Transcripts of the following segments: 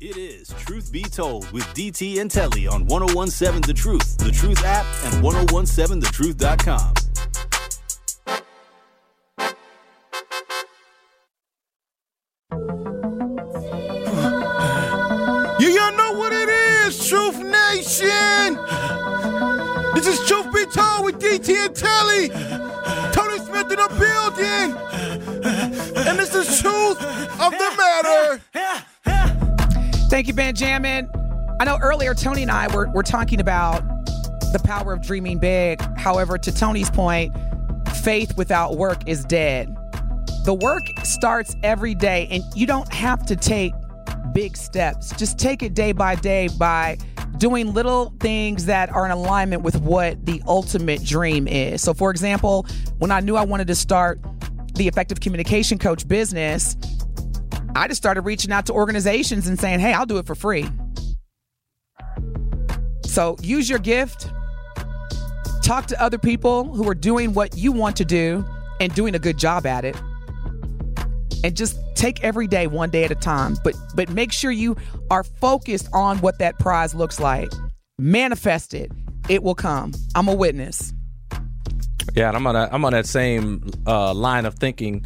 It is Truth Be Told with DT and Telly on 1017 The Truth, The Truth app, and 1017thetruth.com. You y'all know what it is, Truth Nation. This is Truth Be Told with DT and Telly. Tony Smith in the building. And this is Truth of the Matter. Thank you, Benjamin. I know earlier Tony and I were, were talking about the power of dreaming big. However, to Tony's point, faith without work is dead. The work starts every day, and you don't have to take big steps. Just take it day by day by doing little things that are in alignment with what the ultimate dream is. So, for example, when I knew I wanted to start the effective communication coach business, I just started reaching out to organizations and saying, hey, I'll do it for free. So use your gift, talk to other people who are doing what you want to do and doing a good job at it. And just take every day one day at a time. But but make sure you are focused on what that prize looks like. Manifest it. It will come. I'm a witness. Yeah, and I'm on that. I'm on that same uh, line of thinking.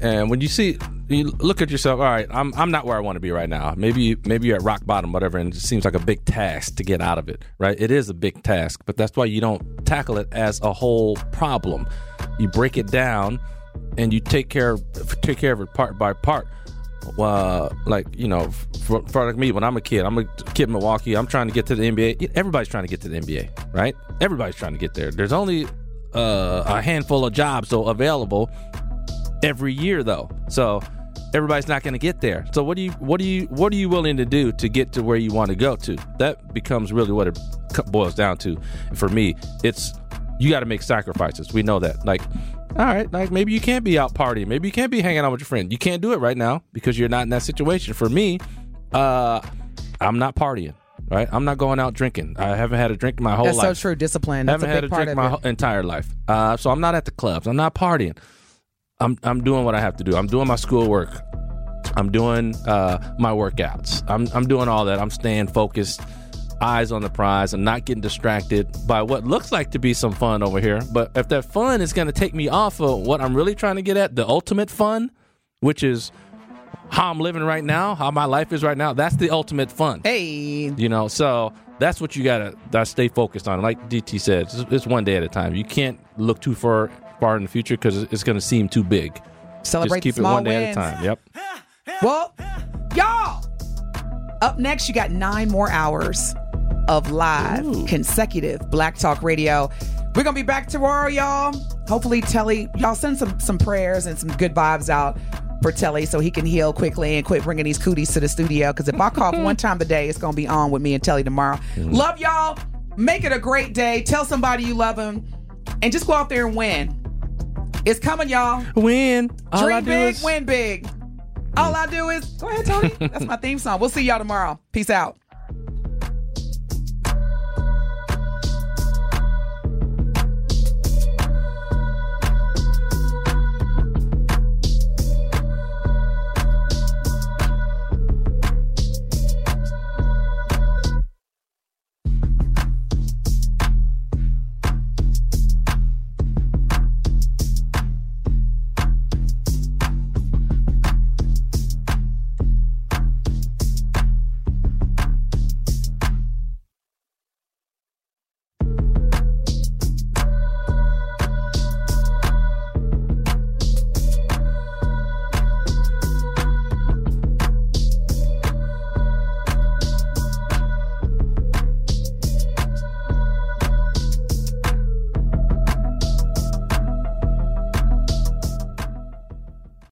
And when you see, you look at yourself. All right, I'm I'm not where I want to be right now. Maybe maybe you're at rock bottom, whatever, and it seems like a big task to get out of it. Right? It is a big task, but that's why you don't tackle it as a whole problem. You break it down, and you take care take care of it part by part. Uh, like you know, for, for like me, when I'm a kid, I'm a kid in Milwaukee. I'm trying to get to the NBA. Everybody's trying to get to the NBA, right? Everybody's trying to get there. There's only uh, a handful of jobs so available every year though. So everybody's not going to get there. So what do you what do you what are you willing to do to get to where you want to go to? That becomes really what it boils down to. For me, it's you got to make sacrifices. We know that. Like all right, like maybe you can't be out partying, maybe you can't be hanging out with your friend. You can't do it right now because you're not in that situation. For me, uh I'm not partying. Right, I'm not going out drinking. I haven't had a drink my whole That's life. so true. Discipline. That's haven't a had a drink my whole entire life. Uh, so I'm not at the clubs. I'm not partying. I'm I'm doing what I have to do. I'm doing my schoolwork. I'm doing uh, my workouts. I'm I'm doing all that. I'm staying focused, eyes on the prize. I'm not getting distracted by what looks like to be some fun over here. But if that fun is going to take me off of what I'm really trying to get at, the ultimate fun, which is how I'm living right now, how my life is right now, that's the ultimate fun. Hey, You know, so that's what you gotta that stay focused on. Like DT said, it's, it's one day at a time. You can't look too far far in the future because it's gonna seem too big. celebrate Just keep it small one day wins. at a time. Yep. Well, y'all, up next, you got nine more hours of live consecutive Black Talk Radio. We're gonna be back tomorrow, y'all. Hopefully, Telly, y'all send some some prayers and some good vibes out for Telly so he can heal quickly and quit bringing these cooties to the studio. Because if I cough one time a day, it's gonna be on with me and Telly tomorrow. Mm. Love y'all. Make it a great day. Tell somebody you love them, and just go out there and win. It's coming, y'all. Win. All I Dream big, is- win big. All I do is go ahead, Tony. That's my theme song. We'll see y'all tomorrow. Peace out.